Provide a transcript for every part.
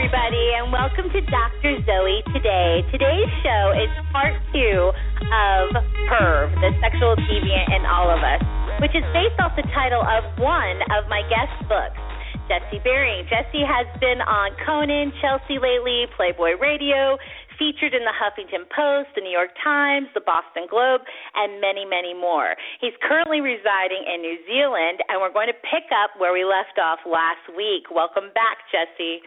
Everybody, and welcome to Dr. Zoe today. Today's show is part two of Perv, the sexual deviant in all of us, which is based off the title of one of my guest books. Jesse Bering. Jesse has been on Conan, Chelsea lately, Playboy Radio, featured in the Huffington Post, the New York Times, the Boston Globe, and many, many more. He's currently residing in New Zealand, and we're going to pick up where we left off last week. Welcome back, Jesse.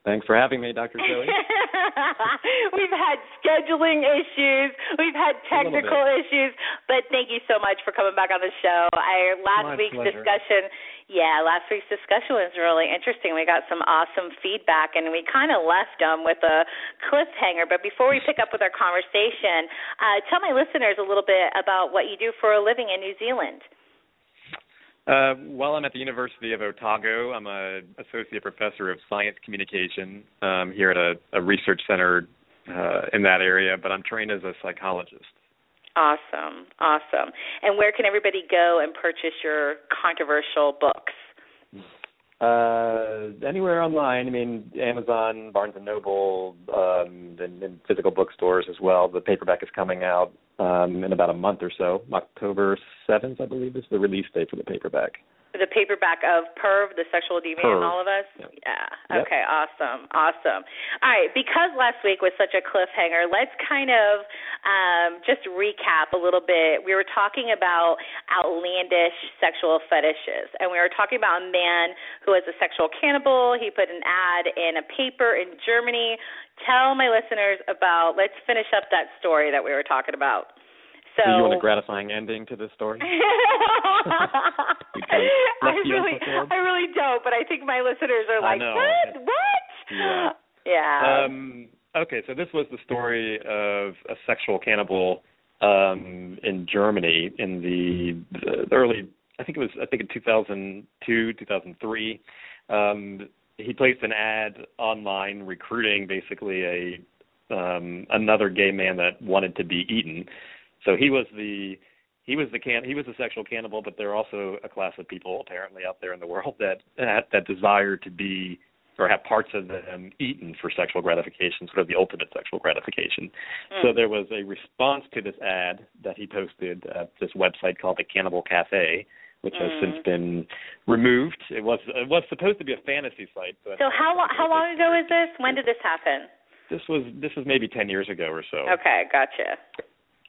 Thanks for having me, Dr. Zoe. We've had scheduling issues, we've had technical issues, but thank you so much for coming back on the show. I last My week's pleasure. discussion, yeah, last week's discussion was really interesting. We got some awesome feedback, and we kind of left them with a cliffhanger. But before we pick up with our conversation, uh, tell my listeners a little bit about what you do for a living in New Zealand. Uh, well, I'm at the University of Otago. I'm a associate professor of science communication um, here at a, a research center uh, in that area, but I'm trained as a psychologist. Awesome, awesome. And where can everybody go and purchase your controversial books? Uh, anywhere online. I mean, Amazon, Barnes and Noble, um, and, and physical bookstores as well. The paperback is coming out um, in about a month or so. October 7th, I believe, is the release date for the paperback. The paperback of Perv, the sexual deviant in all of us? Yep. Yeah. Yep. Okay, awesome. Awesome. All right, because last week was such a cliffhanger, let's kind of um, just recap a little bit. We were talking about outlandish sexual fetishes, and we were talking about a man who was a sexual cannibal. He put an ad in a paper in Germany. Tell my listeners about, let's finish up that story that we were talking about. So, Do you want a gratifying ending to this story? I really. I really don't, but I think my listeners are like, what? What? Yeah. Yeah. Um, okay, so this was the story of a sexual cannibal um, in Germany in the, the early, I think it was, I think in 2002, 2003. Um, he placed an ad online recruiting basically a um, another gay man that wanted to be eaten. So he was the he was the can he was a sexual cannibal, but there are also a class of people apparently out there in the world that that, that desire to be or have parts of them eaten for sexual gratification, sort of the ultimate sexual gratification. Mm. So there was a response to this ad that he posted at this website called the Cannibal Cafe, which has Mm. since been removed. It was it was supposed to be a fantasy site. So, so how lo- how long ago is this? When did this happen? This was this was maybe ten years ago or so. Okay, gotcha.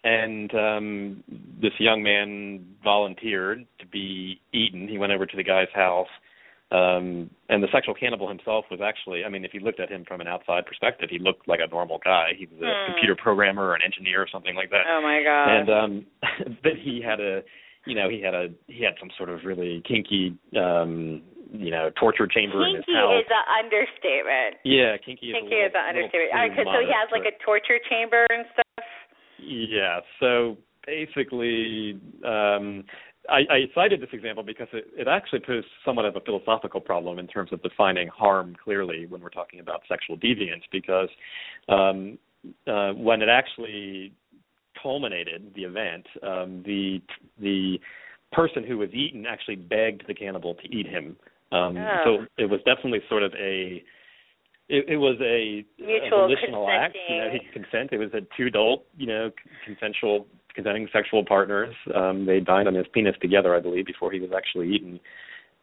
And um this young man volunteered to be eaten he went over to the guy's house um and the sexual cannibal himself was actually i mean if you looked at him from an outside perspective he looked like a normal guy he was a Hmm. computer programmer or an engineer or something like that Oh my god. and um but he had a you know he had a he had some sort of really kinky um you know torture chamber in his Kinky house is an understatement. yeah kinky is Kinky a is an understatement. little All right, so he has like a torture chamber and stuff. Yeah. So basically, um, I, I cited this example because it, it actually poses somewhat of a philosophical problem in terms of defining harm clearly when we're talking about sexual deviance. Because um, uh, when it actually culminated, the event, um, the the person who was eaten actually begged the cannibal to eat him. Um, Oh. So it was definitely sort of a it, it was a, Mutual volitional act. You know, he consent. It was a two adult, you know, consensual, consenting sexual partners. Um, they dined on his penis together, I believe, before he was actually eaten.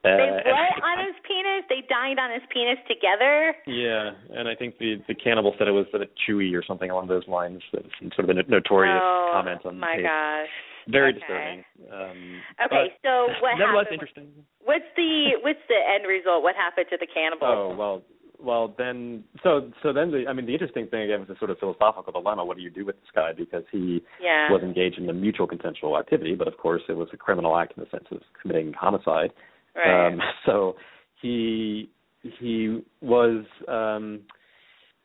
Uh, They what on his penis? They dined on his penis together. Yeah, and I think the the cannibal said it was sort of chewy or something along those lines. That's sort of a notorious oh, comment on my tape. gosh. Very Okay. disturbing. Um, Okay, so what nevertheless happened? interesting. What's the what's the end result? What happened to the cannibal? Oh well, well then, so so then the I mean the interesting thing again was a sort of philosophical dilemma. What do you do with this guy because he yeah. was engaged in a mutual consensual activity, but of course it was a criminal act in the sense of committing homicide. right. Um, so he he was um,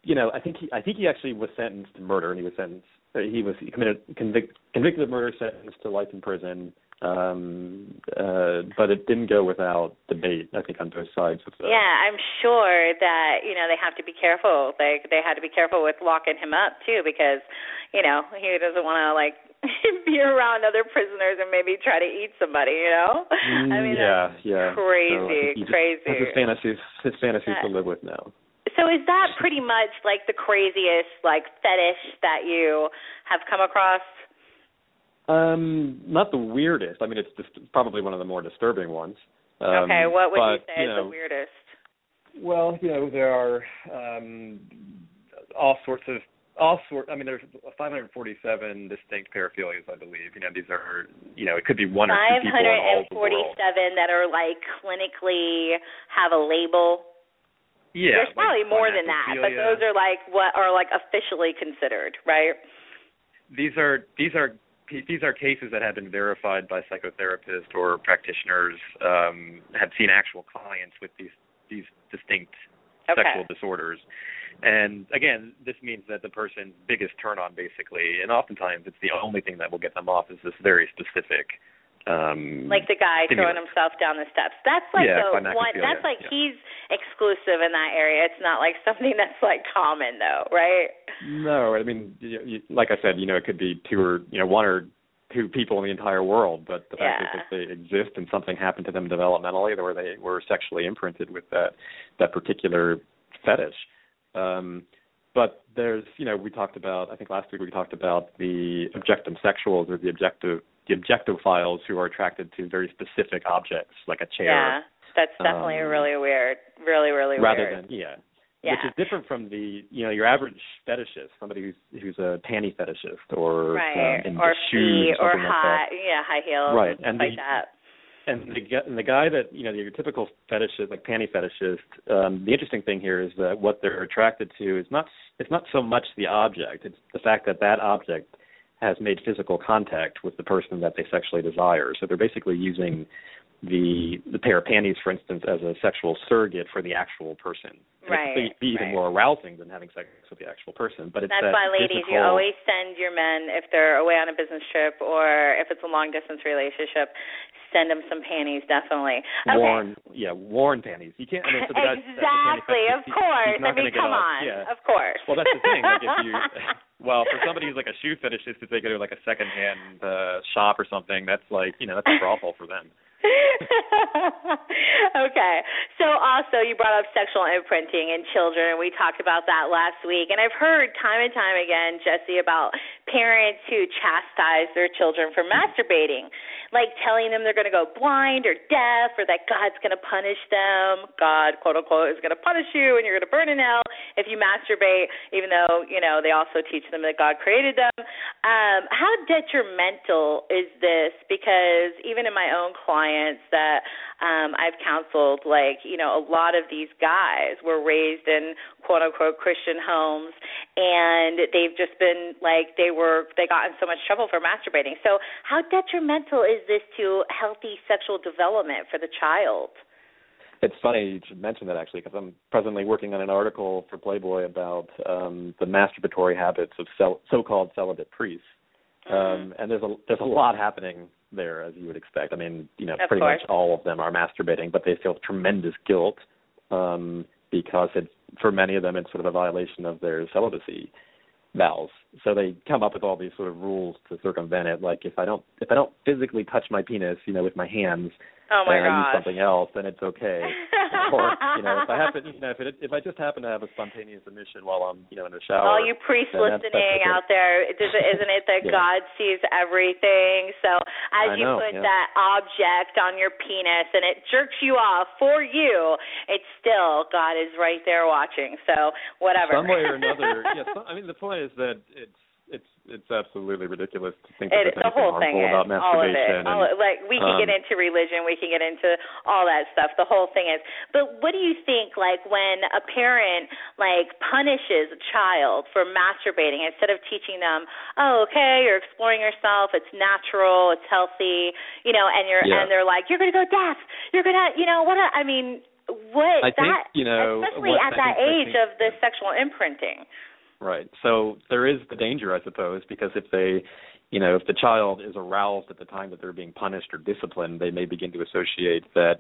you know, I think he I think he actually was sentenced to murder, and he was sentenced. He was he committed convict, convicted of murder, sentenced to life in prison. Um, uh, but it didn't go without debate. I think on both sides of the. Yeah, I'm sure that you know they have to be careful. Like they had to be careful with locking him up too, because you know he doesn't want to like be around other prisoners and maybe try to eat somebody. You know, I mean, yeah, yeah, crazy, so crazy. His fantasies, his fantasies to live with now. So is that pretty much like the craziest like fetish that you have come across? Um, not the weirdest. I mean, it's just probably one of the more disturbing ones. Um, okay, what would but, you say you is the weirdest? Well, you know, there are um, all sorts of all sort. I mean, there's 547 distinct paraphilias, I believe. You know, these are, you know, it could be one or two people in all the world. 547 that are like clinically have a label. Yeah, There's probably like more than that, but those are like what are like officially considered, right? These are these are these are cases that have been verified by psychotherapists or practitioners um, have seen actual clients with these these distinct Okay. sexual disorders. And again, this means that the person's biggest turn on basically, and oftentimes it's the only thing that will get them off is this very specific um Like the guy throwing himself down the steps. That's like Yeah, the one. That's like yeah. he's exclusive in that area. It's not like something that's like common though, right? No, I mean, you, you, like I said, you know, it could be two or you know one or two people in the entire world, but the fact is Yeah. that they exist and something happened to them developmentally, where they were sexually imprinted with that that particular fetish. Um, but there's, you know, we talked about. I think last week we talked about the objective sexuals or the objective the objectophiles who are attracted to very specific objects, like a chair, Yeah, that's definitely Um, really weird. Really, really rather weird. Rather than yeah, yeah. which is different from the you know your average fetishist, somebody who's who's a panty fetishist or right. um, or shoes or something like high, yeah, high heels, Right, and, like the- that. that. And the and the guy that you know your typical fetishist, like panty fetishist, um, the interesting thing here is that what they're attracted to is not it's not so much the object; it's the fact that that object has made physical contact with the person that they sexually desire. So they're basically using the the pair of panties, for instance, as a sexual surrogate for the actual person. And Right, It could be even right. more arousing than having sex with the actual person. But it's That's that why, ladies, you always send your men if they're away on a business trip or if it's a long distance relationship, send them some panties, definitely. Okay. worn, yeah, worn panties. You can't. I mean, for the guy, exactly, of course. I mean, come on, Yeah. of course. Well, that's the thing. Like if you, well, for somebody who's like a shoe fetishist, if they go to like a secondhand uh, shop or something, that's like you know that's a brothel for them. okay. So also you brought up sexual imprinting in children and we talked about that last week. And I've heard time and time again Jesse about parents who chastise their children for masturbating like telling them they're going to go blind or deaf or that God's going to punish them. God quote unquote is going to punish you and you're going to burn in hell if you masturbate even though you know they also teach them that God created them. Um how detrimental is this? Because even in my own clients that um I've counseled like you know a lot of these guys were raised in quote unquote Christian homes and they've just been like they were they got in so much trouble for masturbating so how detrimental is this to healthy sexual development for the child It's funny you should mention that actually because I'm presently working on an article for Playboy about um, the masturbatory habits of cel- so-called celibate priests. Mm-hmm. Um, and there's a there's a lot happening there as you would expect. I mean, you know, Of pretty course. much all of them are masturbating, but they feel tremendous guilt um, because it's for many of them it's sort of a violation of their celibacy vows. So they come up with all these sort of rules to circumvent it. Like if I don't if I don't physically touch my penis, you know, with my hands, oh my and I use something else, then it's okay. or you know, if I happen, you know, if it if I just happen to have a spontaneous emission while I'm you know in the shower. Oh, All you priests then that's- that's listening out there, isn't it that Yeah. God sees everything? So as I you know, put yeah. that object on your penis and it jerks you off for you, it's still God is right there watching. So whatever. Some way or another. yeah. Some, I mean, the point is that it's it's it's absolutely ridiculous to think It, the whole thing is about all of it. masturbation. All like we can get um, into religion, we can get into all that stuff. The whole thing is. But what do you think? Like when a parent like punishes a child for masturbating instead of teaching them, oh, okay, you're exploring yourself. It's natural. It's healthy. You know, and you're Yeah. and they're like, you're gonna go deaf. You're gonna, you know, what? I mean. what I that think, you know, especially at that age of the sexual imprinting. Right. So there is the danger, I suppose, because if they, you know, if the child is aroused at the time that they're being punished or disciplined, they may begin to associate that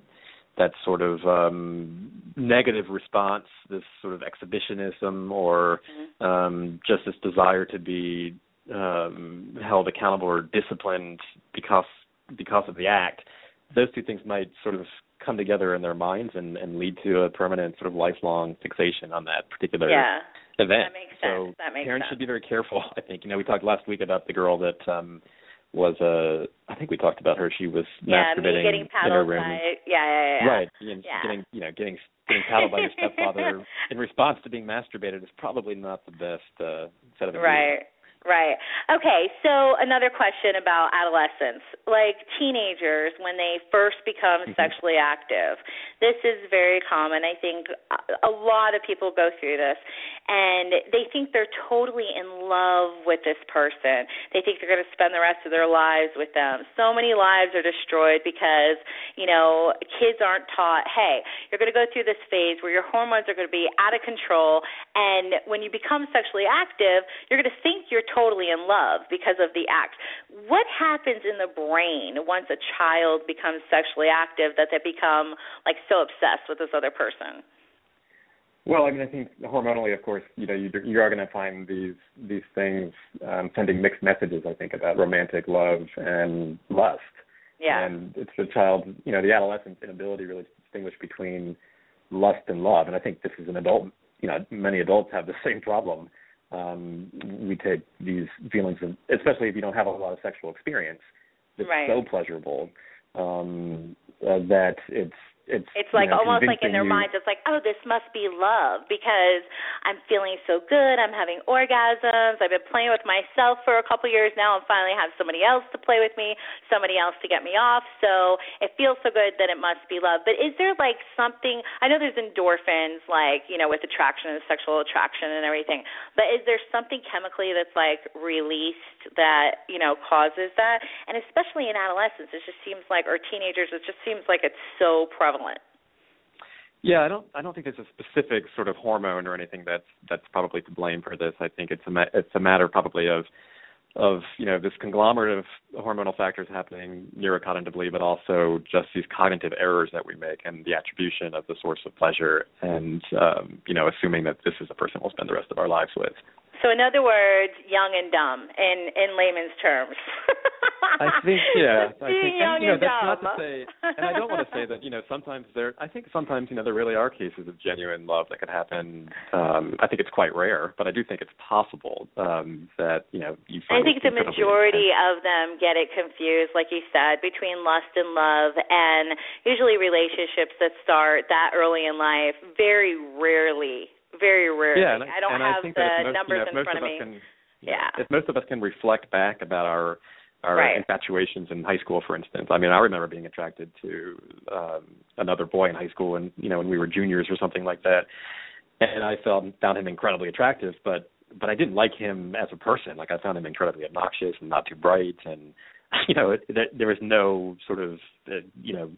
that sort of um negative response, this sort of exhibitionism or Mm-hmm. um just this desire to be um held accountable or disciplined because because of the act. Those two things might sort of come together in their minds and, and lead to a permanent sort of lifelong fixation on that particular Yeah. Event. That makes so. That makes parents sense. should be very careful. I think you know we talked last week about the girl that um was uh I think we talked about her. She was Yeah, masturbating getting in her room. by yeah, yeah, yeah. Right. And Yeah. getting you know, getting getting paddled by your stepfather in response to being masturbated is probably not the best uh set of. Right. Right. Okay, so another question about adolescence. Like teenagers when they first become Mhm. sexually active. This is very common. I think a lot of people go through this and they think they're totally in love with this person. They think they're going to spend the rest of their lives with them. So many lives are destroyed because, you know, kids aren't taught, "Hey, you're going to go through this phase where your hormones are going to be out of control and when you become sexually active, you're going to think you're totally in love because of the act. What happens in the brain once a child becomes sexually active that they become like so obsessed with this other person? Well, I mean, I think hormonally, of course, you know, you you are going to find these these things um, sending mixed messages. I think about romantic love and lust. Yeah. And it's the child, you know, the adolescent's inability really to distinguish between lust and love. And I think this is an adult, you know, many adults have the same problem. Um, we take these feelings, of, especially if you don't have a lot of sexual experience, it's Right. so pleasurable um, uh, that it's it's It's like you know, almost like in their you- minds, it's like, oh, this must be love because I'm feeling so good. I'm having orgasms. I've been playing with myself for a couple years now, and finally have somebody else to play with me, somebody else to get me off. So it feels so good that it must be love. But is there like something? I know there's endorphins, like you know, with attraction and sexual attraction and everything. But is there something chemically that's like released that you know causes that? And especially in adolescence, it just seems like, or teenagers, it just seems like it's so prevalent. Yeah, I don't. I don't think there's a specific sort of hormone or anything that's that's probably to blame for this. I think it's a ma- it's a matter probably of of you know this conglomerate of hormonal factors happening neurocognitively, but also just these cognitive errors that we make and the attribution of the source of pleasure, and um, you know assuming that this is a person we'll spend the rest of our lives with. So in other words, young and dumb in in layman's terms. I think yeah. I think and, you know that's not to say, and I don't want to say that you know sometimes there. I think sometimes you know there really are cases of genuine love that could happen. Um, I think it's quite rare, but I do think it's possible um, that you know you. I think the majority intense. of them get it confused, like you said, between lust and love, and usually relationships that start that early in life. Very rarely, very rarely. Yeah, and I, I don't and have I think the most, numbers you know, in front of of me. Can, Yeah. If most of us can reflect back about our our Right. infatuations in high school, for instance. I mean, I remember being attracted to um another boy in high school, and you know, when we were juniors or something like that, and I felt found him incredibly attractive, but but I didn't like him as a person. Like I found him incredibly obnoxious and not too bright, and you know, it, there, there was no sort of uh, you know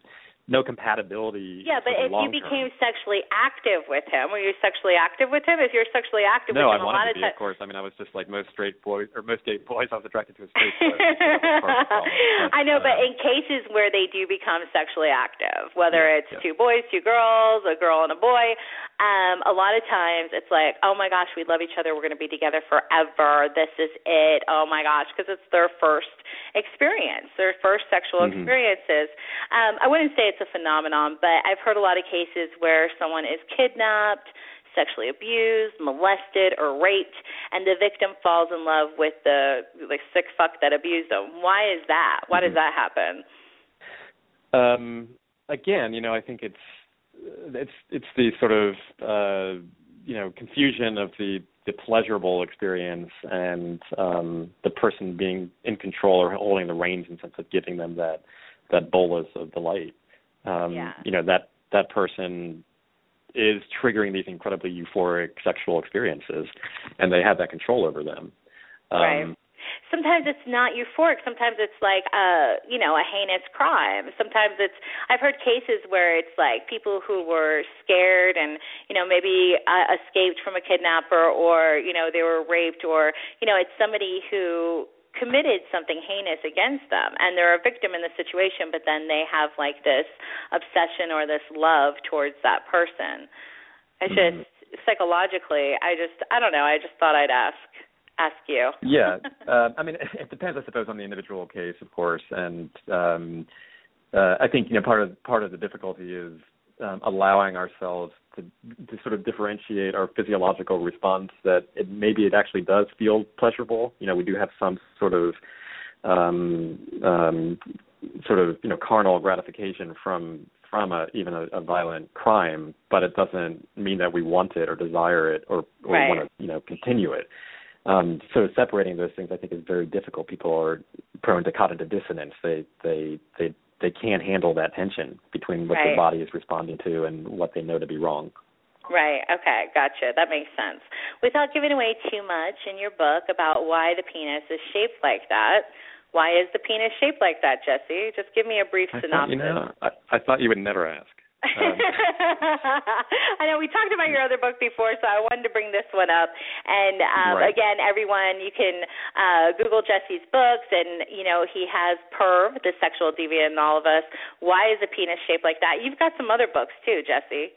no compatibility. Yeah, but if you term. became sexually active with him, were you sexually active with him? If you're sexually active No, with I him, a wanted lot of to be, times. of course. I mean, I was just like most straight boys or most gay boys. I was attracted to a straight boy. I know, but uh, in cases where they do become sexually active, whether Yeah, it's yeah. two boys, two girls, a girl and a boy, um, a lot of times it's like, oh my gosh, we love each other. We're going to be together forever. This is it. Oh my gosh, because it's their first experience, their first sexual Mhm. experiences. Um, I wouldn't say it's a phenomenon, but I've heard a lot of cases where someone is kidnapped sexually abused, molested, or raped, and the victim falls in love with the like sick fuck that abused them. Why is that? Why does Mhm. that happen? um, again, you know, I think it's it's it's the sort of uh, you know confusion of the the pleasurable experience and um, the person being in control or holding the reins in sense of giving them that that bolus of delight. Um, Yeah. You know that that person is triggering these incredibly euphoric sexual experiences, and they have that control over them. Um, Right. sometimes it's not euphoric. Sometimes it's like a you know a heinous crime. Sometimes it's I've heard cases where it's like people who were scared and you know maybe uh, escaped from a kidnapper or you know they were raped or you know it's somebody who committed something heinous against them and they're a victim in the situation but then they have like this obsession or this love towards that person. It's mm-hmm. just psychologically i just i don't know i just thought i'd ask ask you. Yeah. Uh, i mean it depends i suppose on the individual case of course and um uh, i think you know part of part of the difficulty is um, allowing ourselves to to sort of differentiate our physiological response that it, maybe it actually does feel pleasurable. You know, we do have some sort of um, um, sort of you know carnal gratification from from a, even a, a violent crime, but it doesn't mean that we want it or desire it or, or right. want to you know continue it. Um, so separating those things, I think, is very difficult. People are prone to cognitive dissonance. They they they they can't handle that tension between what right. their body is responding to and what they know to be wrong. Right. Okay. Gotcha. That makes sense. Without giving away too much in your book about why the penis is shaped like that, why is the penis shaped like that, Jesse? Just give me a brief I synopsis. Thought, you know, I, I thought you would never ask. Um, I know we talked about your other book before, so I wanted to bring this one up. And um, right. again, everyone, you can uh, Google Jesse's books, and you know he has Perv, the sexual deviant in all of us. Why is a penis shaped like that? You've got some other books too, Jesse.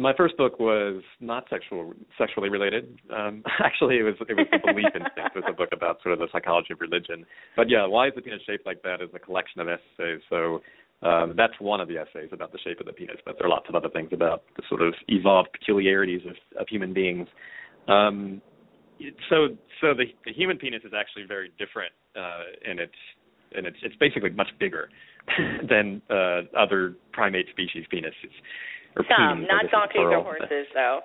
My first book was not sexual sexually related. Um, actually, it was it was the Belief Instinct. It was a book about sort of the psychology of religion. But yeah, why is the penis shaped like that? Is a collection of essays. So um, that's one of the essays about the shape of the penis, but there are lots of other things about the sort of evolved peculiarities of, of human beings. Um, so, so the, the human penis is actually very different, uh, and it's and it's it's basically much bigger than uh, other primate species penises. Some, not donkeys or horses, though.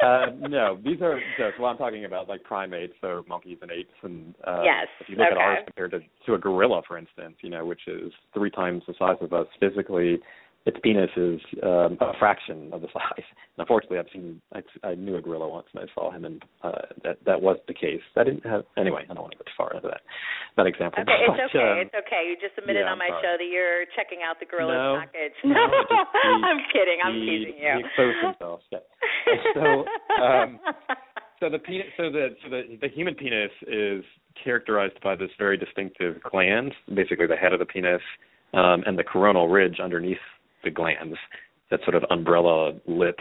uh, no, these are so, so. I'm talking about, like primates, so monkeys and apes, and uh, yes. if you look okay. at ours compared to to a gorilla, for instance, you know, which is three times the size of us physically, its penis is um, a fraction of the size. And unfortunately, I've seen I, I knew a gorilla once, and I saw him, and uh, that that was the case. I didn't have anyway. I don't want to go too far into that that example. Okay, but, it's okay. Um, it's okay. You just admitted yeah, on my sorry. show that you're checking out the gorilla's no, package. No, just, he, I'm kidding. I'm he, teasing you. He exposed himself. Yeah. so, um, so the penis, so the so the the human penis is characterized by this very distinctive glans, basically the head of the penis, um, and the coronal ridge underneath the glans, that sort of umbrella lip.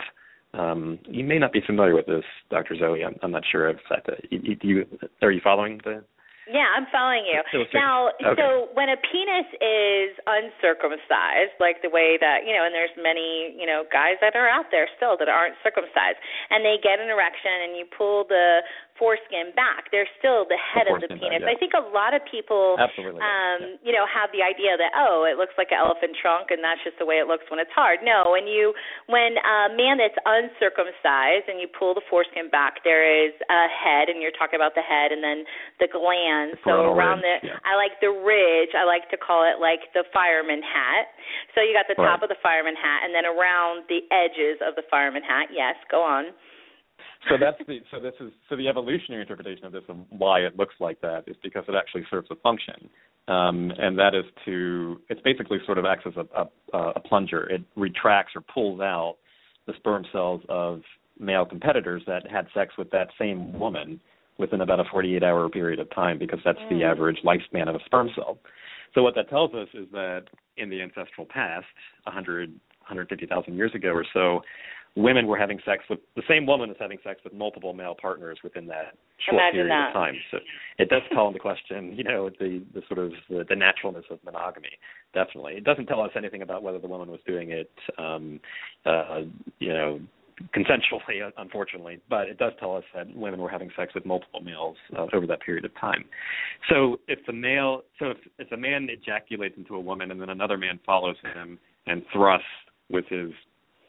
Um, you may not be familiar with this, Dr. Zoe. I'm, I'm not sure if that. Uh, you, you, are you following the yeah, I'm following you. Now, okay. so when a penis is uncircumcised, like the way that, you know, and there's many, you know, guys that are out there still that aren't circumcised, and they get an erection and you pull the foreskin back, they're still the head the of the penis. Back, yeah. I think a lot of people, Absolutely. um, yeah. you know, have the idea that oh, it looks like an elephant trunk, and that's just the way it looks when it's hard. No, when you, when a man that's uncircumcised and you pull the foreskin back, there is a head, and you're talking about the head, and then the glans. The so around ridge, the, yeah. I like the ridge. I like to call it like the fireman hat. So you got the right. top of the fireman hat, and then around the edges of the fireman hat. Yes, go on so that's the so this is so the evolutionary interpretation of this and why it looks like that is because it actually serves a function, um, and that is to it's basically sort of acts as a, a, a plunger. It retracts or pulls out the sperm cells of male competitors that had sex with that same woman within about a 48 hour period of time because that's mm. the average lifespan of a sperm cell. So what that tells us is that in the ancestral past, 100 150,000 years ago or so, women were having sex with the same woman was having sex with multiple male partners within that short Imagine period that. of time. So it does call into question, you know, the the sort of the, the naturalness of monogamy. Definitely, it doesn't tell us anything about whether the woman was doing it, um, uh, you know, consensually, unfortunately. But it does tell us that women were having sex with multiple males uh, over that period of time. So if the male, so if if a man ejaculates into a woman and then another man follows him and thrusts with his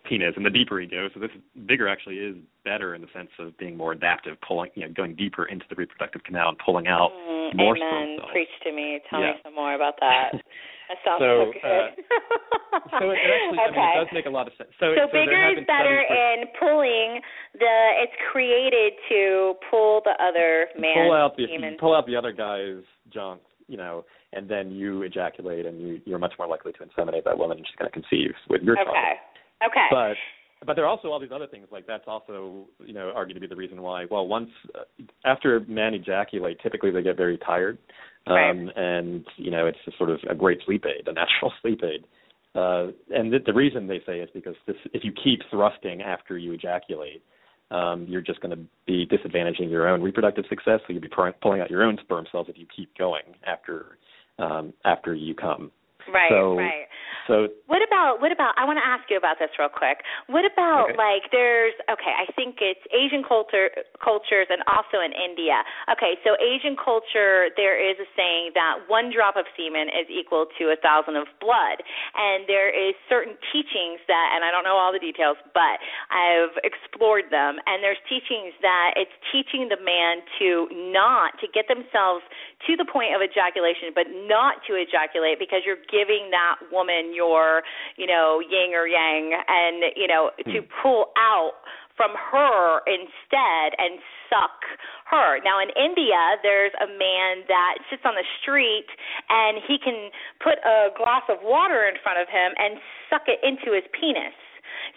penis, and the deeper he goes, so this bigger actually is better in the sense of being more adaptive, pulling, you know, going deeper into the reproductive canal and pulling out mm, more amen. sperm cells. Preach to me. Tell yeah. me some more about that. That sounds so, so good. Uh, so it, it actually okay. I mean, it does make a lot of sense. So, so, so bigger is better for- in pulling the. It's created to pull the other man. pull out the demon. pull out the other guy's junk, you know, and then you ejaculate, and you you're much more likely to inseminate that woman, and she's going to conceive with your child. Okay. But but there are also all these other things like that's also you know argued to be the reason why. Well, once uh, after men ejaculate, typically they get very tired, um, Right. and you know it's sort of a great sleep aid, a natural sleep aid. Uh, and the, the reason they say is because this, if you keep thrusting after you ejaculate, um, you're just going to be disadvantaging your own reproductive success. So you'll be pu- pulling out your own sperm cells if you keep going after um, after you come. right. so- right. So What about what about I want to ask you about this real quick. What about Okay. like there's okay, I think it's Asian culture cultures and also in India. Okay, so Asian culture there is a saying that one drop of semen is equal to a thousand of blood. And there is certain teachings that and I don't know all the details, but I've explored them and there's teachings that it's teaching the man to not to get themselves to the point of ejaculation but not to ejaculate because you're giving that woman your, you know, yin or yang and, you know, to hmm. pull out from her instead and suck her. Now in India, there's a man that sits on the street and he can put a glass of water in front of him and suck it into his penis.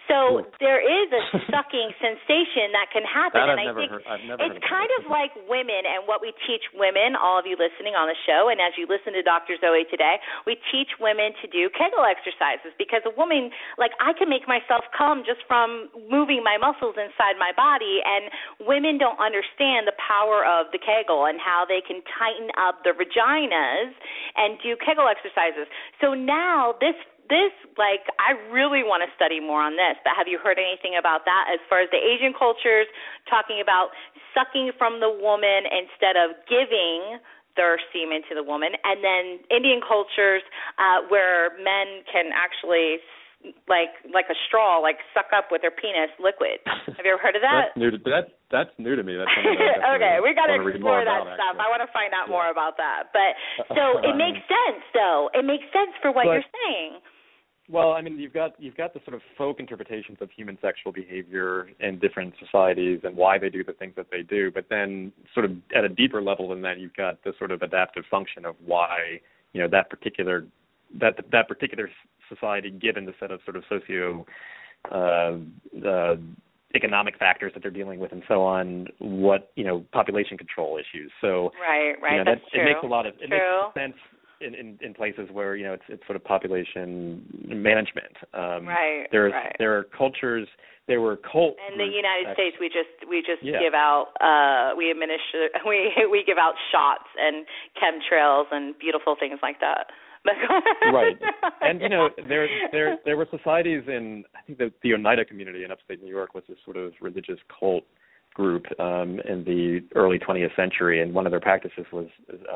So there is a sucking sensation that can happen, that and I've I never think heard. It's kind of like women and what we teach women, all of you listening on the show, and as you listen to Dr. Zoe today, we teach women to do Kegel exercises because a woman, like I can make myself come just from moving my muscles inside my body, and women don't understand the power of the Kegel and how they can tighten up their vaginas and do Kegel exercises. So now this this like I really want to study more on this. But have you heard anything about that as far as the Asian cultures talking about sucking from the woman instead of giving their semen to the woman, and then Indian cultures uh, where men can actually like like a straw like suck up with their penis liquid. Have you ever heard of that? That's new to that. That's new to me. That's something that I okay, we got to wanna read more explore that about, stuff. actually. I want to find out Yeah. more about that. But so it makes sense, though. It makes sense for what But- you're saying. Well, I mean, you've got you've got the sort of folk interpretations of human sexual behavior in different societies and why they do the things that they do, but then sort of at a deeper level than that, you've got the sort of adaptive function of why you know that particular that that particular s- society, given the set of sort of socio uh, uh, economic factors that they're dealing with and so on, what you know population control issues. So Right, right. you know, That's that, true. It makes a lot of it True. makes sense in, in, in places where you know it's it's sort of population management. Um, Right, There's right. there are cultures. There were cult. In the United that- States, we just we just Yeah. give out uh we administer we we give out shots and chemtrails and beautiful things like that. Right, and you know there there there were societies in I think the the Oneida community in upstate New York was this sort of religious cult group um, in the early 20th century, and one of their practices was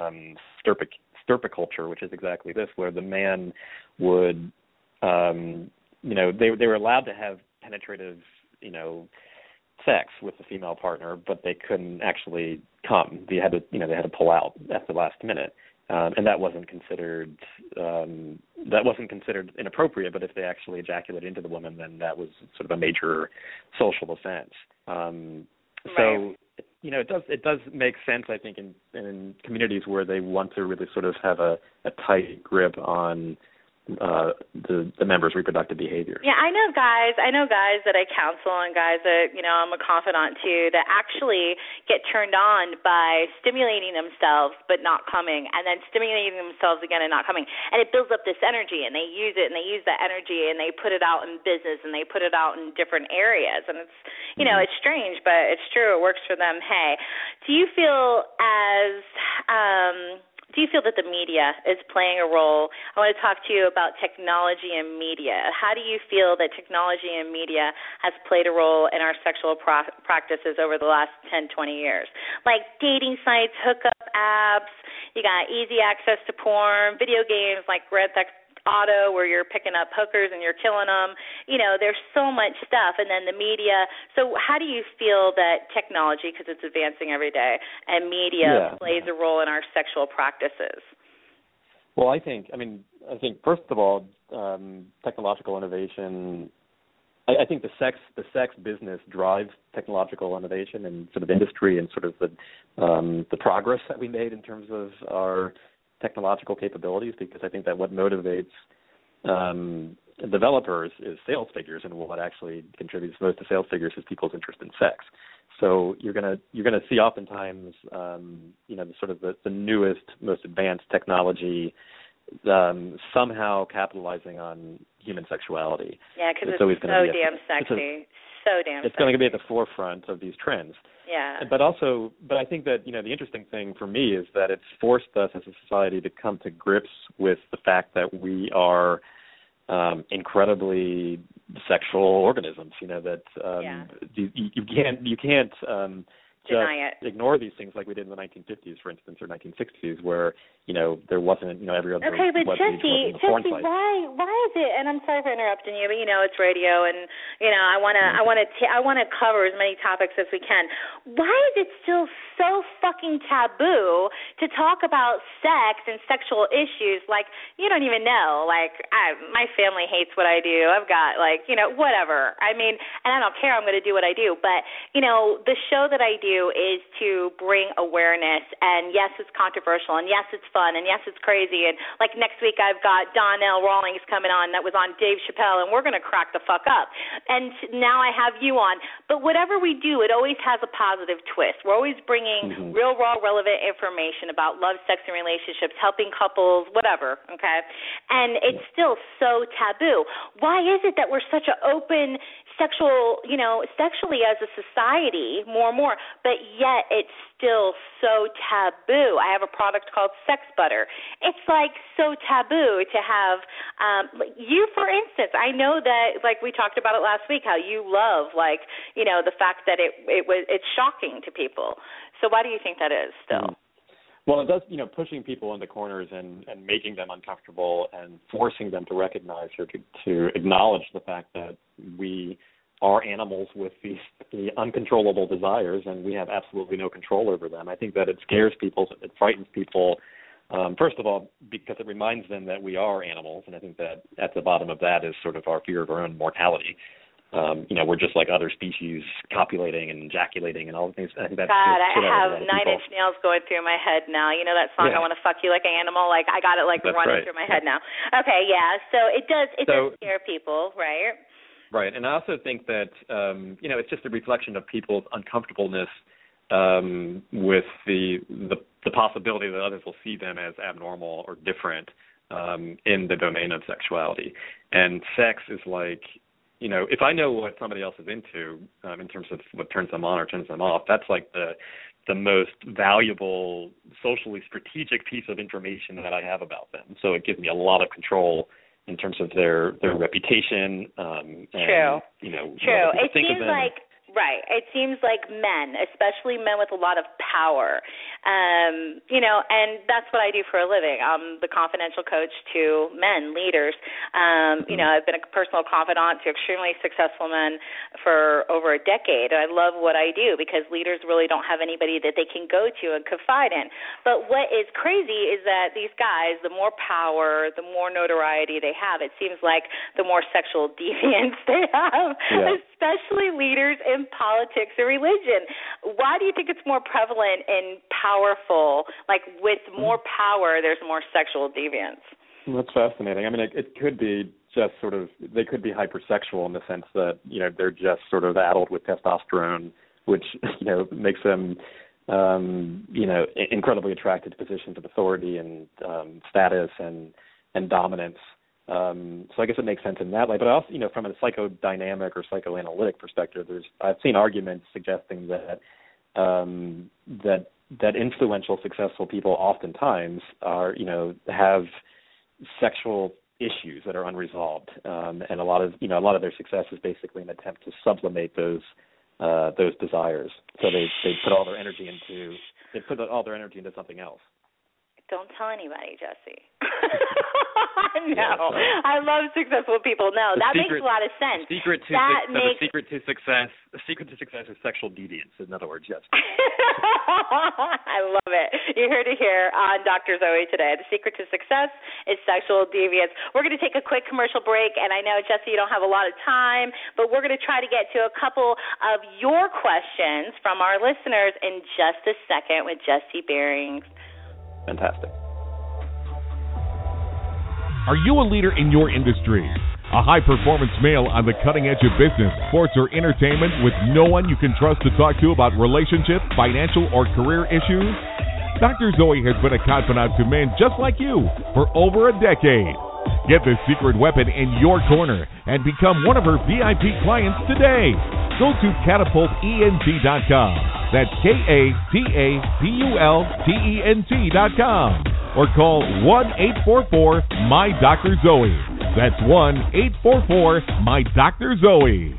um, stirpic stirpiculture, which is exactly this, where the man would, um, you know, they they were allowed to have penetrative, you know, sex with the female partner, but they couldn't actually come. They had to, you know, they had to pull out at the last minute. Um, and that wasn't considered um, that wasn't considered inappropriate. But if they actually ejaculated into the woman, then that was sort of a major social offense. Um, so you know, it does it does make sense, I think, in in communities where they want to really sort of have a, a tight grip on uh, the the members' reproductive behavior. Yeah, I know guys. I know guys that I counsel and guys that you know I'm a confidant to that actually get turned on by stimulating themselves but not coming, and then stimulating themselves again and not coming, and it builds up this energy, and they use it and they use that energy and they put it out in business and they put it out in different areas, and it's you know it's strange, but it's true. It works for them. Hey, do you feel as um do you feel that the media is playing a role? I want to talk to you about technology and media. How do you feel that technology and media has played a role in our sexual pro- practices over the last 10, 20 years? Like dating sites, hookup apps, you got easy access to porn, video games like Red Theft Auto where you're picking up hookers and you're killing them. You know, there's so much stuff, and then the media. So, how do you feel that technology, because it's advancing every day, and media Yeah. plays a role in our sexual practices? Well, I think, I mean, I think first of all, um, technological innovation. I, I think the sex the sex business drives technological innovation and sort of industry and sort of the um, the progress that we made in terms of our technological capabilities because I think that what motivates um, developers is sales figures, and what actually contributes most to sales figures is people's interest in sex. So you're gonna you're gonna see oftentimes um, you know the sort of the, the newest, most advanced technology um, somehow capitalizing on human sexuality. Yeah, because it's, it's so damn sexy. A, so damn. It's going to be at the forefront of these trends. Yeah. But also, but I think that you know the interesting thing for me is that it's forced us as a society to come to grips with the fact that we are um, incredibly sexual organisms. You know that um, yeah. you, you can't you can't um, Deny just it. ignore these things like we did in the 1950s, for instance, or 1960s, where you know there wasn't you know every other okay, but Jesse, Jesse, why why is it? And I'm sorry for interrupting you, but you know it's radio, and you know I want to I want to t- I want to cover as many topics as we can. Why is it still so fucking taboo to talk about sex and sexual issues? Like you don't even know. Like I, my family hates what I do. I've got like you know whatever. I mean, and I don't care. I'm going to do what I do. But you know the show that I do is to bring awareness. And yes, it's controversial, and yes, it's fun, and yes, it's crazy. And like next week, I've got Donnell Rawlings coming on that was on Dave Chappelle, and we're going to crack the fuck up. And now I have you on. But whatever we do, it always has a positive twist. We're always bringing mm-hmm. real, raw, relevant information about love, sex, and relationships, helping couples, whatever. Okay, and it's still so taboo. Why is it that we're such an open sexual, you know, sexually as a society more and more, but yet it's still so taboo. I have a product called Sex Butter. It's like so taboo to have um you for instance. I know that like we talked about it last week how you love like, you know, the fact that it it was it's shocking to people. So why do you think that is still? Well, it does, you know, pushing people into corners and, and making them uncomfortable and forcing them to recognize or to, to acknowledge the fact that we are animals with these the uncontrollable desires and we have absolutely no control over them. I think that it scares people, it frightens people. Um, first of all, because it reminds them that we are animals, and I think that at the bottom of that is sort of our fear of our own mortality um, you know, we're just like other species copulating and ejaculating and all the things. I think that's God, I have nine inch nails going through my head now. You know that song yeah. I want to fuck you like an animal? Like I got it like that's running right. through my head now. Okay, yeah. So it does it so, does scare people, right? Right. And I also think that um, you know, it's just a reflection of people's uncomfortableness um with the the the possibility that others will see them as abnormal or different um in the domain of sexuality. And sex is like you know, if I know what somebody else is into um, in terms of what turns them on or turns them off, that's like the the most valuable socially strategic piece of information that I have about them. So it gives me a lot of control in terms of their their reputation. Um, and, True. You know, True. It seems like Right. It seems like men, especially men with a lot of power, um, you know, and that's what I do for a living. I'm the confidential coach to men, leaders. Um, you know, I've been a personal confidant to extremely successful men for over a decade. I love what I do because leaders really don't have anybody that they can go to and confide in. But what is crazy is that these guys, the more power, the more notoriety they have, it seems like the more sexual deviance they have, yeah. Especially leaders in politics or religion. Why do you think it's more prevalent and powerful? Like with more power, there's more sexual deviance. That's fascinating. I mean, it, it could be just sort of they could be hypersexual in the sense that you know they're just sort of addled with testosterone, which you know makes them um, you know incredibly attracted to positions of authority and um, status and and dominance. Um, so I guess it makes sense in that way. But also, you know, from a psychodynamic or psychoanalytic perspective, there's I've seen arguments suggesting that um, that that influential, successful people oftentimes are, you know, have sexual issues that are unresolved, um, and a lot of you know a lot of their success is basically an attempt to sublimate those uh, those desires. So they they put all their energy into they put all their energy into something else. Don't tell anybody, Jesse. no, I love successful people. No, the that secret, makes a lot of sense. Secret to that su- makes... the secret to success. The secret to success is sexual deviance. In other words, yes. I love it. You heard it here on Dr. Zoe today. The secret to success is sexual deviance. We're going to take a quick commercial break, and I know Jesse, you don't have a lot of time, but we're going to try to get to a couple of your questions from our listeners in just a second with Jesse Bering's. Fantastic. Are you a leader in your industry? A high performance male on the cutting edge of business, sports, or entertainment with no one you can trust to talk to about relationships, financial, or career issues? Dr. Zoe has been a confidant to men just like you for over a decade. Get the secret weapon in your corner and become one of her VIP clients today. Go to catapultent.com. That's K A T A P U L T E N T.com. Or call 1 844 My Dr. Zoe. That's 1 844 My Dr. Zoe.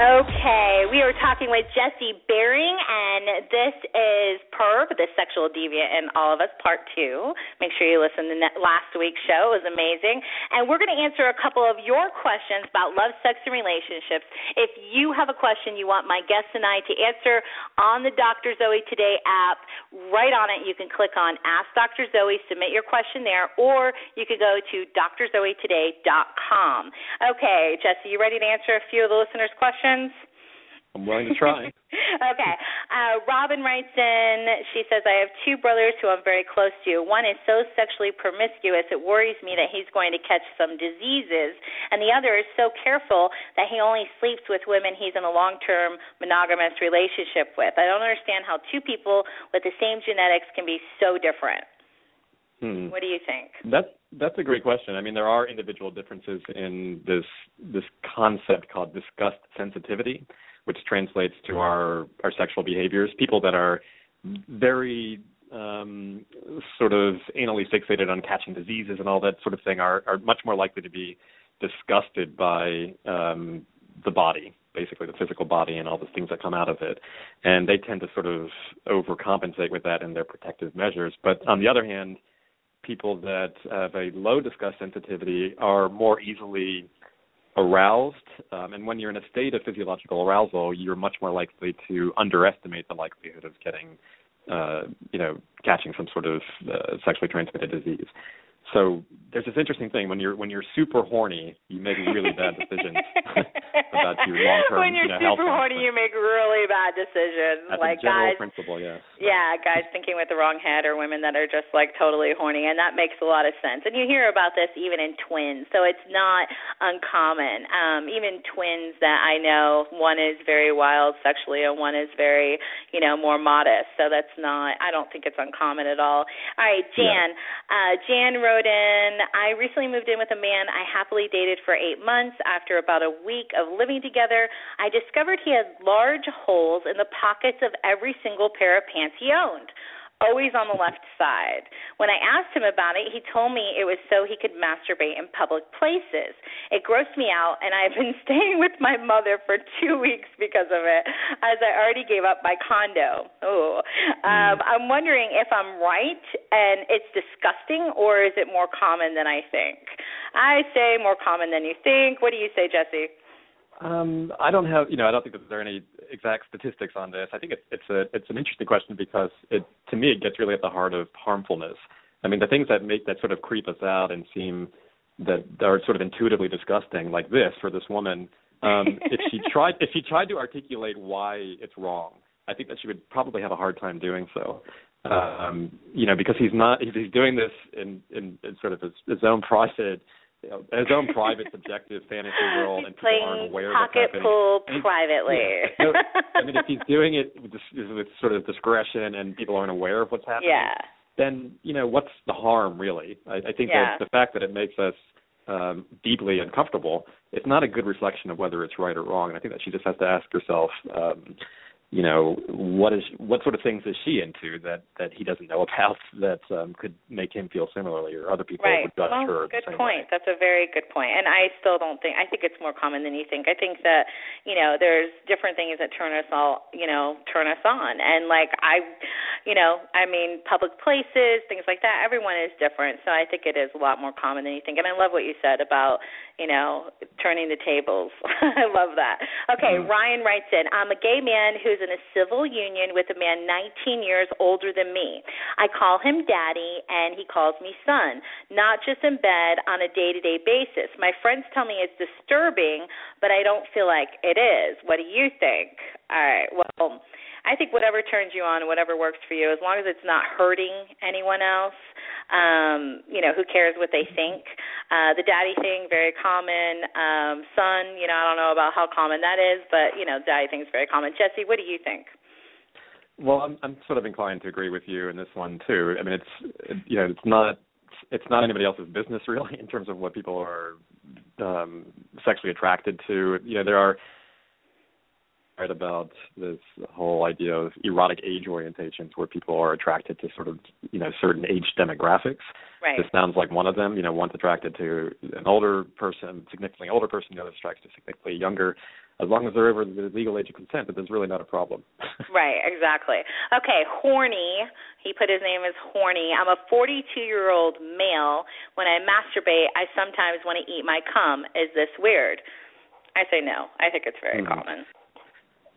Okay, we are talking with Jesse Bering, and this is Perv, the sexual deviant in all of us, part two. Make sure you listen to last week's show; it was amazing. And we're going to answer a couple of your questions about love, sex, and relationships. If you have a question you want my guests and I to answer on the Dr. Zoe Today app, right on it you can click on Ask Dr. Zoe, submit your question there, or you could go to drzoetoday.com. Okay, Jesse, you ready to answer a few of the listeners' questions? I'm willing to try. okay. Uh, Robin writes in, she says, I have two brothers who I'm very close to. One is so sexually promiscuous, it worries me that he's going to catch some diseases. And the other is so careful that he only sleeps with women he's in a long term monogamous relationship with. I don't understand how two people with the same genetics can be so different. Hmm. What do you think? That's that's a great question. I mean, there are individual differences in this this concept called disgust sensitivity, which translates to our our sexual behaviors. People that are very um, sort of anally fixated on catching diseases and all that sort of thing are are much more likely to be disgusted by um, the body, basically the physical body and all the things that come out of it. And they tend to sort of overcompensate with that in their protective measures. But on the other hand, people that have a low disgust sensitivity are more easily aroused. Um, and when you're in a state of physiological arousal, you're much more likely to underestimate the likelihood of getting, uh, you know, catching some sort of uh, sexually transmitted disease. So there's this interesting thing when you're when you're super horny, you make really bad decisions about your long term. When you're you know, super horny, you make really bad decisions. That's like a general guys, principle, yes. yeah, guys thinking with the wrong head, or women that are just like totally horny, and that makes a lot of sense. And you hear about this even in twins, so it's not uncommon. Um, even twins that I know, one is very wild sexually, and one is very, you know, more modest. So that's not. I don't think it's uncommon at all. All right, Jan. Yeah. Uh, Jan wrote wrote in, I recently moved in with a man I happily dated for eight months. After about a week of living together, I discovered he had large holes in the pockets of every single pair of pants he owned always on the left side. When I asked him about it, he told me it was so he could masturbate in public places. It grossed me out, and I've been staying with my mother for two weeks because of it, as I already gave up my condo. Oh, um, I'm wondering if I'm right and it's disgusting, or is it more common than I think? I say more common than you think. What do you say, Jesse? Um, I don't have, you know, I don't think that there are any exact statistics on this. I think it's it's a it's an interesting question because it to me it gets really at the heart of harmfulness. I mean, the things that make that sort of creep us out and seem that are sort of intuitively disgusting, like this for this woman. Um, if she tried if she tried to articulate why it's wrong, I think that she would probably have a hard time doing so. Um, you know, because he's not he's doing this in in, in sort of his, his own private you know, his own private subjective fantasy world, and people aren't aware of what's pocket happening. pool privately. Yeah. I mean, if he's doing it with, with sort of discretion and people aren't aware of what's happening, yeah. then you know what's the harm really? I, I think Yeah. that the fact that it makes us um, deeply uncomfortable, it's not a good reflection of whether it's right or wrong. And I think that she just has to ask herself, um, you know what is what sort of things is she into that that he doesn't know about that um could make him feel similarly or other people right. would judge well, her good point way. that's a very good point. and i still don't think i think it's more common than you think i think that you know there's different things that turn us all you know turn us on and like i you know i mean public places things like that everyone is different so i think it is a lot more common than you think and i love what you said about you know turning the tables i love that okay Mm. ryan writes in i'm a gay man who's in a civil union with a man 19 years older than me. I call him daddy and he calls me son, not just in bed on a day to day basis. My friends tell me it's disturbing, but I don't feel like it is. What do you think? All right, well, I think whatever turns you on, whatever works for you, as long as it's not hurting anyone else, um, you know, who cares what they think. Uh, the daddy thing, very common. Um, son, you know, I don't know about how common that is, but, you know, daddy thing is very common. Jesse, what do you think? Well, I'm I'm sort of inclined to agree with you in this one too. I mean, it's you know, it's not it's not anybody else's business really in terms of what people are um sexually attracted to. You know, there are right about this whole idea of erotic age orientations where people are attracted to sort of you know certain age demographics. Right. This sounds like one of them. You know, one's attracted to an older person, significantly older person, the other's attracted to significantly younger. As long as they're over the legal age of consent, that there's really not a problem. Right, exactly. Okay, horny. He put his name as horny. I'm a 42 year old male. When I masturbate, I sometimes want to eat my cum. Is this weird? I say no. I think it's very Mhm. common.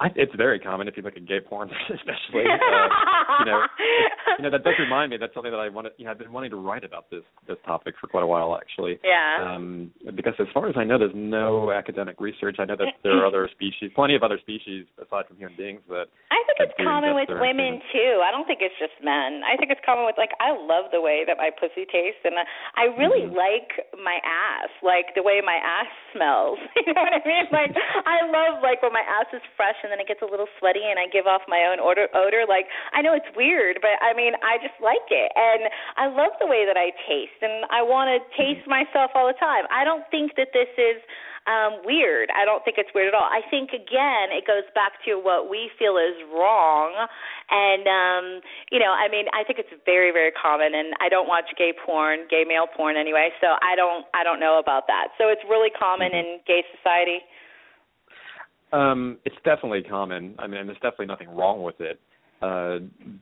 I, it's very common if you look at gay porn, especially. Uh, you know, it, you know that does remind me. That's something that I wanted. You know, I've been wanting to write about this this topic for quite a while, actually. Yeah. Um, because as far as I know, there's no academic research. I know that there are other species, plenty of other species aside from human beings that. I think it's common with women semen. too. I don't think it's just men. I think it's common with like I love the way that my pussy tastes, and I really Mhm. like my ass, like the way my ass smells. you know what I mean? Like I love like when my ass is fresh and then it gets a little sweaty and I give off my own odor. Odor. Like I know it's weird, but I mean I just like it, and I love the way that I taste, and I want to taste myself all the time. I don't think that this is um weird. I don't think it's weird at all. I think again it goes back to what we feel is wrong and um you know, I mean, I think it's very very common and I don't watch gay porn, gay male porn anyway, so I don't I don't know about that. So it's really common Mhm. in gay society. Um, it's definitely common. I mean, and there's definitely nothing wrong with it. Uh,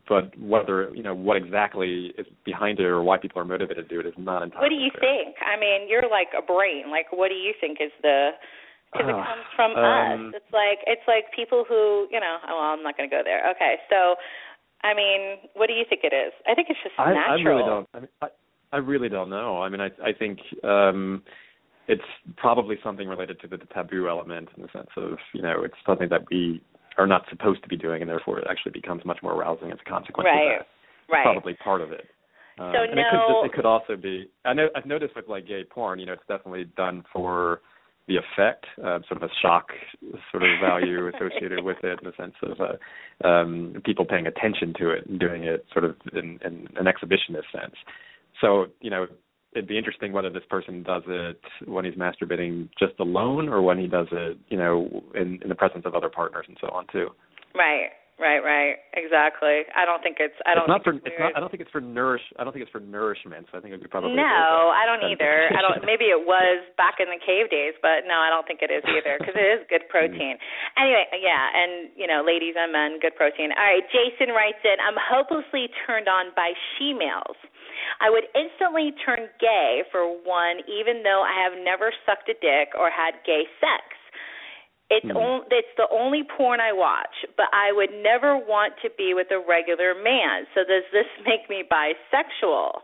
but whether you know what exactly is behind it or why people are motivated to do it is not entirely. What do you clear. think? I mean, you're like a brain. Like what do you think is the because it Ah, comes from um, us. It's like it's like people who, you know, oh, well, I'm not going to go there. Okay. So I mean, what do you think it is? I think it's just I, natural. I really don't. I, mean, I, I really don't know. I mean, I I think um it's probably something related to the the taboo element in the sense of you know it's something that we are not supposed to be doing, and therefore it actually becomes much more arousing as a consequence Right. of that. Right. Probably part of it. Um, So and it could no- just, it could also be. I know I've noticed with like gay porn, you know, it's definitely done for the effect, uh, sort of a shock sort of value associated with it in the sense of uh, um, people paying attention to it and doing it sort of in, in an exhibitionist sense. So, you know, it'd be interesting whether this person does it when he's masturbating just alone or when he does it, you know, in, in the presence of other partners and so on too. Right. Right, right, exactly. I don't think it's. I don't. it's not for. It's not. I don't think it's for nourish. I don't think it's for nourishment. So I think it would probably. No, I don't either. I don't. Maybe it was back in the cave days, but no, I don't think it is either because it is good protein. Anyway, yeah, and you know, ladies and men, good protein. All right, Jason writes in, I'm hopelessly turned on by she-males. I would instantly turn gay for one, even though I have never sucked a dick or had gay sex. It's Hmm. on, it's the only porn I watch, but I would never want to be with a regular man. So does this make me bisexual?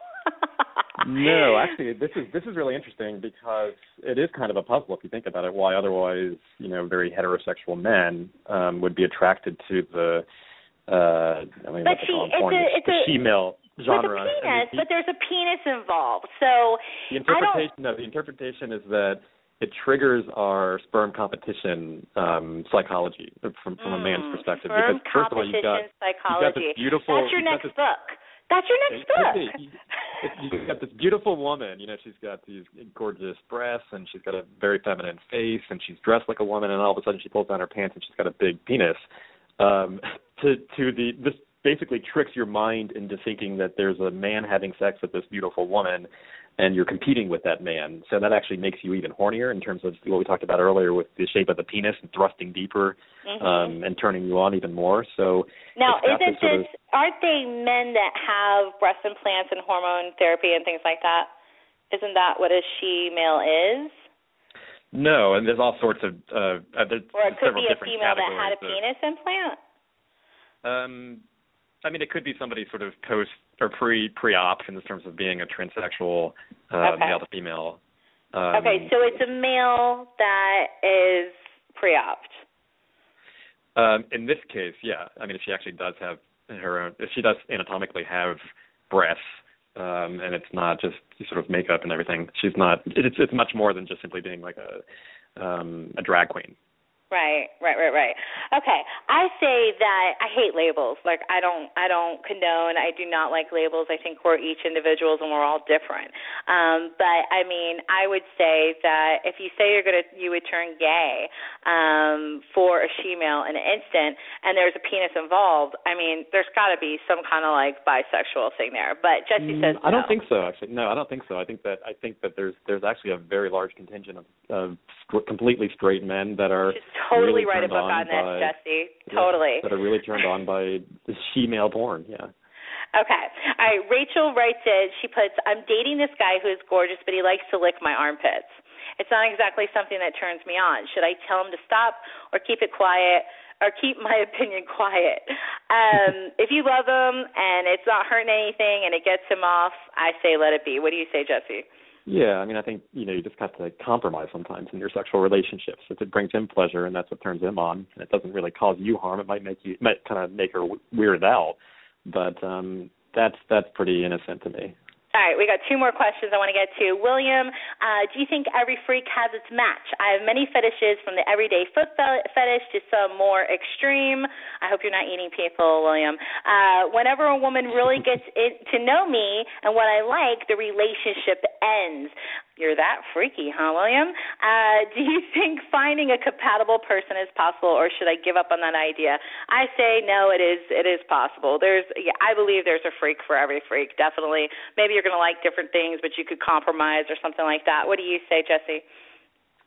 no, actually, this is this is really interesting because it is kind of a puzzle if you think about it. Why otherwise, you know, very heterosexual men um, would be attracted to the, uh, I mean, But she- it's porn, a- it's the a- she-male genre. With a penis, the- but there's a penis involved. So the I don't. interpretation, no, the interpretation is that it triggers our sperm competition um, psychology from from a man's Mm, perspective. sperm because first of all, you've got you've got psychology. this beautiful. That's your next this book. That's your next book. be. You- it- You've got this beautiful woman, you know, she's got these gorgeous breasts and she's got a very feminine face and she's dressed like a woman and all of a sudden she pulls down her pants and she's got a big penis. um, to to the this basically tricks your mind into thinking that there's a man having sex with this beautiful woman and you're competing with that man. So that actually makes you even hornier in terms of what we talked about earlier with the shape of the penis and thrusting deeper mm-hmm. um, and turning you on even more. So now, isn't this? Of, aren't they men that have breast implants and hormone therapy and things like that? Isn't that what a she-male is? No, and there's all sorts of. Uh, uh, there's or it could be a female that had a of, penis implant. Um, I mean, it could be somebody sort of post or pre pre op in terms of being a transsexual uh, okay. male to female. Um, okay, so it's a male that is pre-opt. Um, in this case, yeah. I mean, if she actually does have her own, if she does anatomically have breasts, um, and it's not just sort of makeup and everything, she's not. It's it's much more than just simply being like a um, a drag queen. Right, right, right, right. Okay, I say that I hate labels. Like I don't, I don't condone. I do not like labels. I think we're each individuals and we're all different. Um, but I mean, I would say that if you say you're gonna, you would turn gay um, for a she-male in an instant, and there's a penis involved. I mean, there's got to be some kind of like bisexual thing there. But Jesse mm, says I don't think so. Actually, no, I don't think so. I think that I think that there's there's actually a very large contingent of, of completely straight men that are totally really write a book on, on this, by, Jesse. Yeah, Totally. that are really turned on by she-male porn. Yeah. Okay. All right. Rachel writes it. She puts, I'm dating this guy who is gorgeous, but he likes to lick my armpits. It's not exactly something that turns me on. Should I tell him to stop or keep it quiet? Or keep my opinion quiet. Um, if you love him and it's not hurting anything and it gets him off, I say let it be. What do you say, Jesse? Yeah, I mean, I think you know you just have to compromise sometimes in your sexual relationships. If it brings him pleasure and that's what turns him on, and it doesn't really cause you harm, it might make you it might kind of make her weirded out. But um that's that's pretty innocent to me. All right, we got two more questions I want to get to. William, uh, do you think every freak has its match? I have many fetishes, from the everyday foot fetish to some more extreme. I hope you're not eating people, William. Uh, whenever a woman really gets it, to know me and what I like, the relationship ends. You're that freaky, huh, William? Uh, do you think finding a compatible person is possible, or should I give up on that idea? I say no. It is. It is possible. There's. Yeah, I believe there's a freak for every freak. Definitely. Maybe you're going to like different things, but you could compromise or something like that. What do you say, Jesse?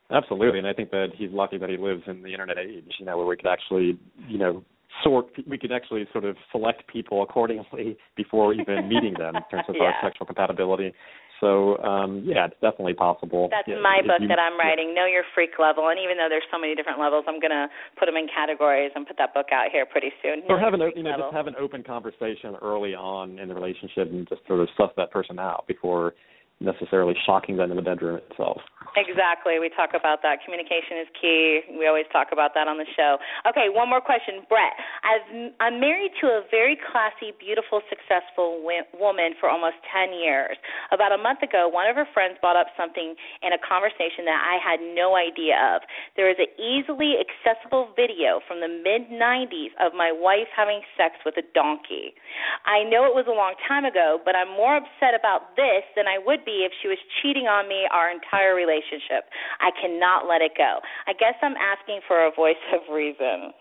Absolutely, and I think that he's lucky that he lives in the internet age. You know, where we could actually, you know, sort we could actually sort of select people accordingly before even meeting them in terms of yeah. our sexual compatibility so um, yeah, it's definitely possible. That's yeah, my book you, that I'm writing, Know Your Freak Level. And even though there's so many different levels, I'm gonna put them in categories and put that book out here pretty soon. Or have an you know level. just have an open conversation early on in the relationship and just sort of suss that person out before necessarily shocking them in the bedroom itself. Exactly. We talk about that. Communication is key. We always talk about that on the show. Okay, one more question, Brett. I've, I'm married to a very classy, beautiful, successful woman for almost 10 years. About a month ago, one of her friends brought up something in a conversation that I had no idea of. There is an easily accessible video from the mid 90s of my wife having sex with a donkey. I know it was a long time ago, but I'm more upset about this than I would be if she was cheating on me our entire relationship. I cannot let it go. I guess I'm asking for a voice of reason.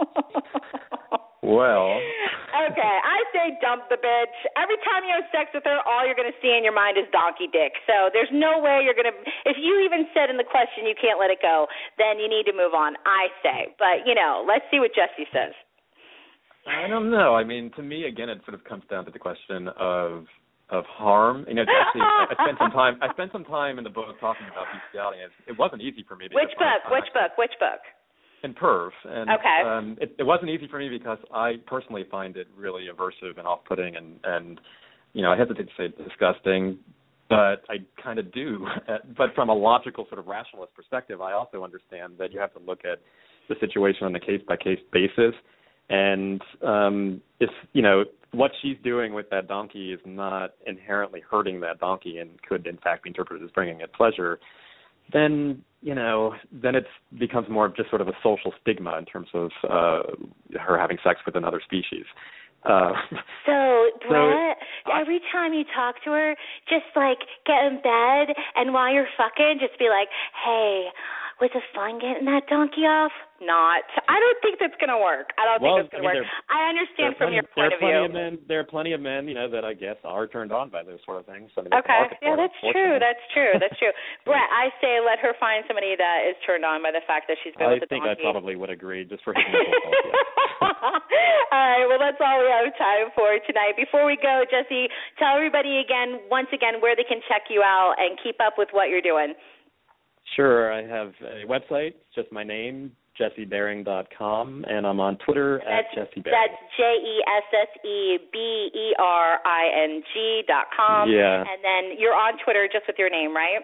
well. Okay, I say dump the bitch. Every time you have sex with her, all you're going to see in your mind is donkey dick. So there's no way you're going to. If you even said in the question you can't let it go, then you need to move on. I say, but you know, let's see what Jesse says. I don't know. I mean, to me, again, it sort of comes down to the question of of harm. You know, actually, I spent some time. I spent some time in the book talking about bestiality. And it wasn't easy for me. Which book? Which book? Which book? In Perv. And, okay. Um, it, it wasn't easy for me because I personally find it really aversive and off-putting, and and you know, I hesitate to say disgusting, but I kind of do. but from a logical sort of rationalist perspective, I also understand that you have to look at the situation on a case-by-case basis. And um, if you know what she's doing with that donkey is not inherently hurting that donkey and could in fact be interpreted as bringing it pleasure, then you know then it becomes more of just sort of a social stigma in terms of uh, her having sex with another species. Uh, so Brett, so, every time you talk to her, just like get in bed and while you're fucking, just be like, "Hey, Was it fun getting that donkey off? Not. I don't think that's going to work. I don't well, think it's going to to work. I understand from plenty, your point of view. Of men, there are plenty of men, you know, that I guess are turned on by those sort of things. I mean, okay. Yeah, that's true. That's true. That's true. Brett, I say let her find somebody that is turned on by the fact that she's been I with a think donkey. I probably would agree just for his mental health. all right. Well, that's all we have time for tonight. Before we go, Jesse, tell everybody again, once again, where they can check you out and keep up with what you're doing. Sure. I have a website, just my name, jessebering.com, and I'm on Twitter that's, at jessebering. That's J E S S E B E R I N G dot com. Yeah. And then you're on Twitter just with your name, right?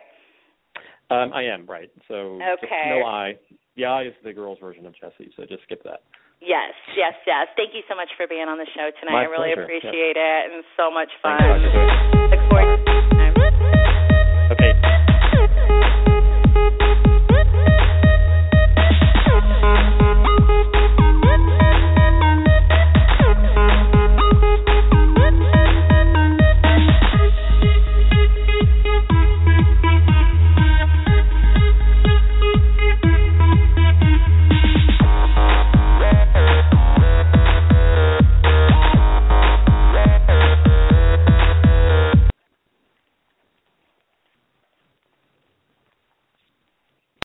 Um, I am right. So okay. no I. The I is the girl's version of Jesse, so just skip that. Yes, yes, yes. Thank you so much for being on the show tonight. My I really pleasure. appreciate yes. it and so much fun. Look forward